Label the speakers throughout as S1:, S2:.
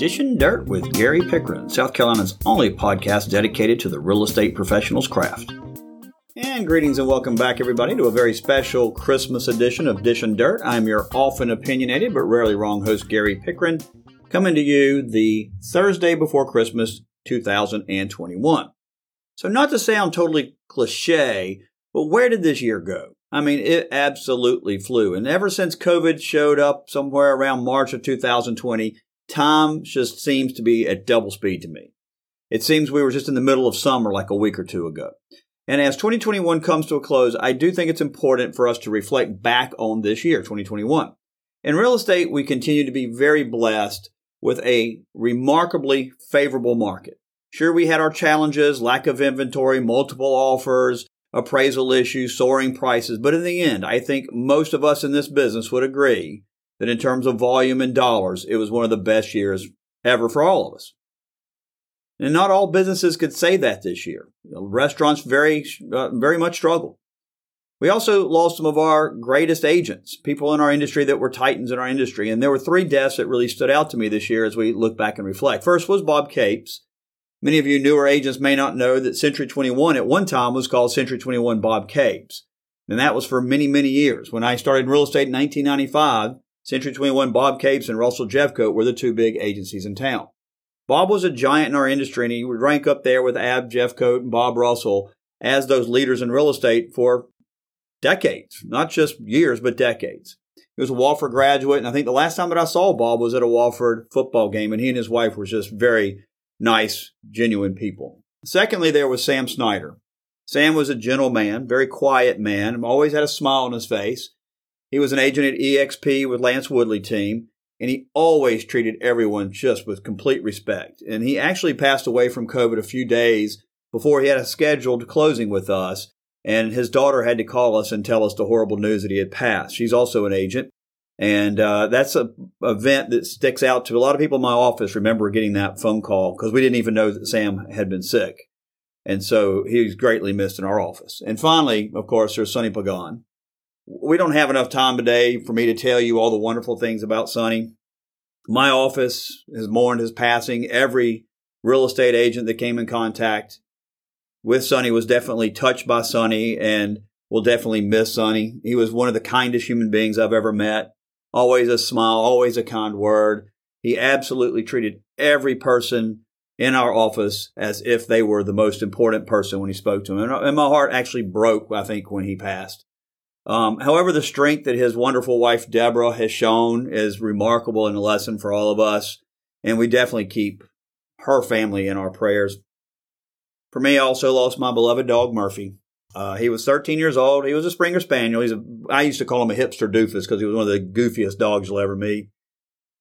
S1: Dishing Dirt with Gary Pickren, South Carolina's only podcast dedicated to the real estate professional's craft. And greetings and welcome back, everybody, to a very special Christmas edition of Dishing Dirt. I'm your often opinionated but rarely wrong host, Gary Pickren, coming to you the Thursday before Christmas 2021. So, not to sound totally cliche, but where did this year go? I mean, it absolutely flew. And ever since COVID showed up somewhere around March of 2020, time just seems to be at double speed to me. It seems we were just in the middle of summer like a week or two ago. And as 2021 comes to a close, I do think it's important for us to reflect back on this year, 2021. In real estate, we continue to be very blessed with a remarkably favorable market. Sure, we had our challenges, lack of inventory, multiple offers, appraisal issues, soaring prices. But in the end, I think most of us in this business would agree that in terms of volume and dollars, it was one of the best years ever for all of us. And not all businesses could say that this year. Restaurants very, uh, very much struggled. We also lost some of our greatest agents, people in our industry that were titans in our industry. And there were three deaths that really stood out to me this year as we look back and reflect. First was Bob Capes. Many of you newer agents may not know that Century 21 at one time was called Century 21 Bob Capes. And that was for many, many years. When I started in real estate in 1995, Century 21 Bob Capes and Russell Jeffcoat were the two big agencies in town. Bob was a giant in our industry and he would rank up there with Ab Jeffcoat and Bob Russell as those leaders in real estate for decades, not just years, but decades. He was a Wofford graduate, and I think the last time that I saw Bob was at a Wofford football game, and he and his wife were just very nice, genuine people. Secondly, there was Sam Snyder. Sam was a gentle man, very quiet man, always had a smile on his face. He was an agent at EXP with Lance Woodley team, and he always treated everyone just with complete respect. And he actually passed away from COVID a few days before he had a scheduled closing with us. And his daughter had to call us and tell us the horrible news that he had passed. She's also an agent. And uh, that's a event that sticks out to a lot of people in my office. Remember getting that phone call because we didn't even know that Sam had been sick, and so he was greatly missed in our office. And finally, of course, there's Sonny Pagan. We don't have enough time today for me to tell you all the wonderful things about Sonny. My office has mourned his passing. Every real estate agent that came in contact with Sonny was definitely touched by Sonny and will definitely miss Sonny. He was one of the kindest human beings I've ever met always a smile, always a kind word. He absolutely treated every person in our office as if they were the most important person when he spoke to them. And my heart actually broke, I think, when he passed. Um, however, the strength that his wonderful wife, Deborah, has shown is remarkable and a lesson for all of us. And we definitely keep her family in our prayers. For me, I also lost my beloved dog, Murphy. Uh, he was 13 years old. He was a Springer Spaniel. He's a, I used to call him a hipster doofus because he was one of the goofiest dogs you'll ever meet.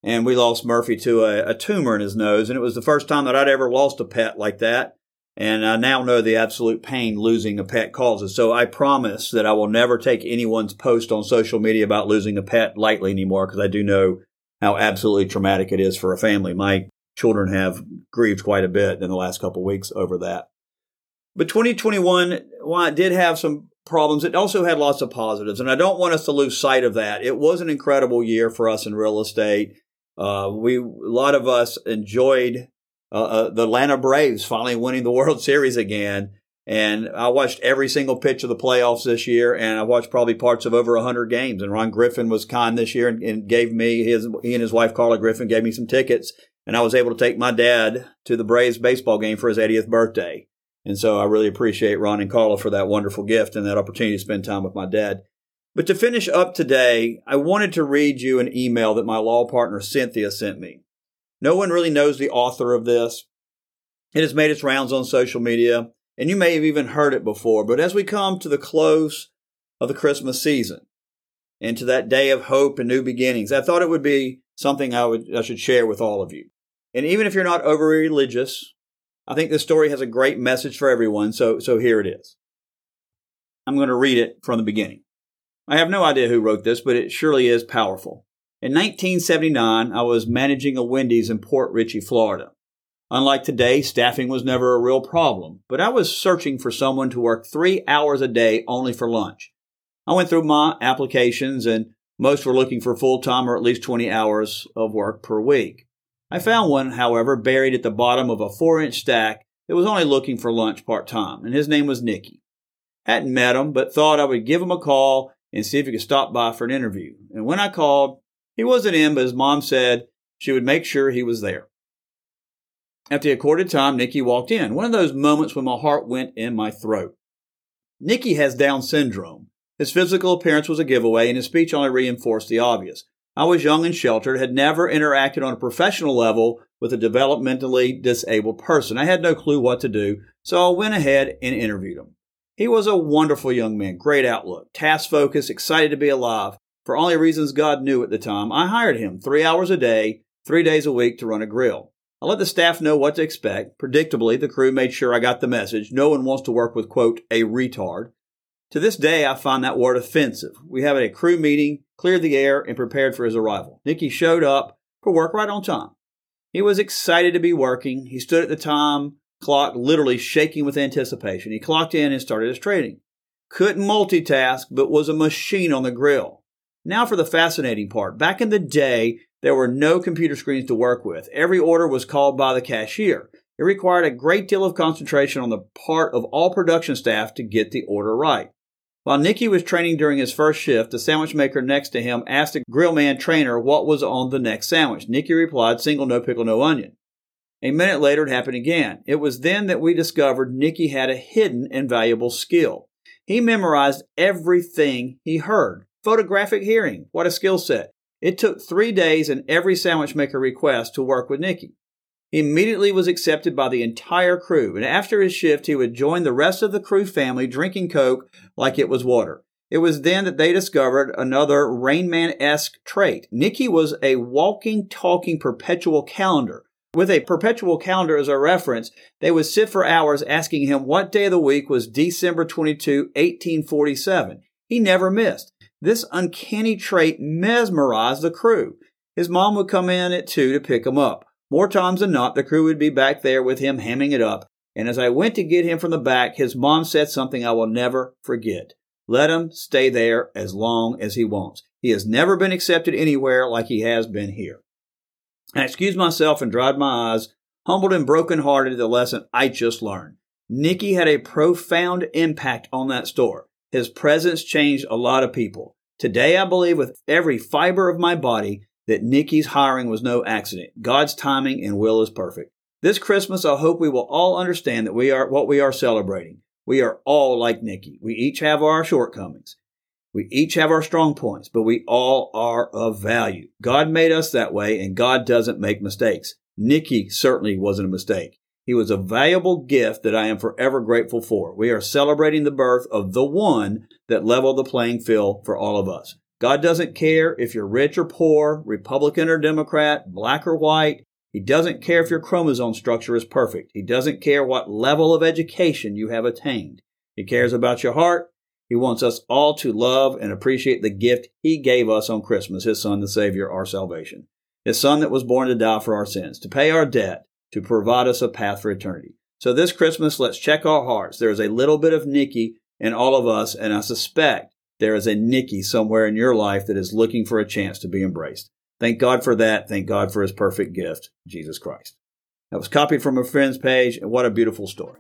S1: And we lost Murphy to a, a, tumor in his nose. And it was the first time that I'd ever lost a pet like that. And I now know the absolute pain losing a pet causes. So I promise that I will never take anyone's post on social media about losing a pet lightly anymore because I do know how absolutely traumatic it is for a family. My children have grieved quite a bit in the last couple of weeks over that. But 2021, while it did have some problems, it also had lots of positives. And I don't want us to lose sight of that. It was an incredible year for us in real estate. Uh, we, a lot of us enjoyed uh, uh, the Atlanta Braves finally winning the World Series again. And I watched every single pitch of the playoffs this year, and I watched probably parts of over 100 games. And Ron Griffin was kind this year and, and gave me his, he and his wife Carla Griffin gave me some tickets, and I was able to take my dad to the Braves baseball game for his 80th birthday. And so I really appreciate Ron and Carla for that wonderful gift and that opportunity to spend time with my dad. But to finish up today, I wanted to read you an email that my law partner Cynthia sent me. No one really knows the author of this. It has made its rounds on social media, and you may have even heard it before. But as we come to the close of the Christmas season and to that day of hope and new beginnings, I thought it would be something I would I should share with all of you. And even if you're not over religious I think this story has a great message for everyone, so, so here it is. I'm going to read it from the beginning. I have no idea who wrote this, but it surely is powerful. In 1979, I was managing a Wendy's in Port Richey, Florida. Unlike today, staffing was never a real problem, but I was searching for someone to work three hours a day only for lunch. I went through my applications and most were looking for full time or at least 20 hours of work per week. I found one, however, buried at the bottom of a four inch stack that was only looking for lunch part time, and his name was Nicky. Hadn't met him, but thought I would give him a call and see if he could stop by for an interview. And when I called, he wasn't in, but his mom said she would make sure he was there. At the accorded time, Nicky walked in. One of those moments when my heart went in my throat. Nicky has Down syndrome. His physical appearance was a giveaway, and his speech only reinforced the obvious. I was young and sheltered, had never interacted on a professional level with a developmentally disabled person. I had no clue what to do, so I went ahead and interviewed him. He was a wonderful young man, great outlook, task focused, excited to be alive. For only reasons God knew at the time, I hired him three hours a day, three days a week to run a grill. I let the staff know what to expect. Predictably, the crew made sure I got the message. No one wants to work with, quote, a retard. To this day, I find that word offensive. We had a crew meeting, cleared the air, and prepared for his arrival. Nicky showed up for work right on time. He was excited to be working. He stood at the time clock, literally shaking with anticipation. He clocked in and started his training. Couldn't multitask, but was a machine on the grill. Now for the fascinating part. Back in the day, there were no computer screens to work with. Every order was called by the cashier. It required a great deal of concentration on the part of all production staff to get the order right. While Nicky was training during his first shift, the sandwich maker next to him asked the grillman trainer what was on the next sandwich. Nicky replied, single, no pickle, no onion. A minute later, it happened again. It was then that we discovered Nicky had a hidden and valuable skill. He memorized everything he heard. Photographic hearing. What a skill set. It took three days and every sandwich maker request to work with Nicky. He immediately was accepted by the entire crew, and after his shift, he would join the rest of the crew family drinking Coke like it was water. It was then that they discovered another Rain Man esque trait. Nicky was a walking, talking perpetual calendar. With a perpetual calendar as a reference, they would sit for hours asking him what day of the week was December 22, 1847. He never missed. This uncanny trait mesmerized the crew. His mom would come in at 2 to pick him up. More times than not, the crew would be back there with him hamming it up. And as I went to get him from the back, his mom said something I will never forget. Let him stay there as long as he wants. He has never been accepted anywhere like he has been here. I excused myself and dried my eyes, humbled and broken-hearted at the lesson I just learned. Nicky had a profound impact on that store. His presence changed a lot of people. Today, I believe with every fiber of my body that Nicky's hiring was no accident. God's timing and will is perfect. This Christmas, I hope we will all understand that we are what we are celebrating. We are all like Nicky. We each have our shortcomings. We each have our strong points, but we all are of value. God made us that way, and God doesn't make mistakes. Nicky certainly wasn't a mistake. He was a valuable gift that I am forever grateful for. We are celebrating the birth of the one that leveled the playing field for all of us. God doesn't care if you're rich or poor, Republican or Democrat, black or white. He doesn't care if your chromosome structure is perfect. He doesn't care what level of education you have attained. He cares about your heart he wants us all to love and appreciate the gift He gave us on Christmas, His Son, the Savior, our salvation. His Son that was born to die for our sins, to pay our debt, to provide us a path for eternity. So this Christmas, let's check our hearts. There is a little bit of Nicky in all of us, and I suspect there is a Nicky somewhere in your life that is looking for a chance to be embraced. Thank God for that. Thank God for His perfect gift, Jesus Christ. That was copied from a friend's page, and what a beautiful story.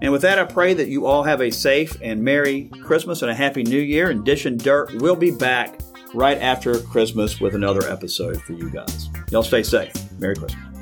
S1: And with that, I pray that you all have a safe and Merry Christmas and a Happy New Year. And Dishing Dirt will be back right after Christmas with another episode for you guys. Y'all stay safe. Merry Christmas.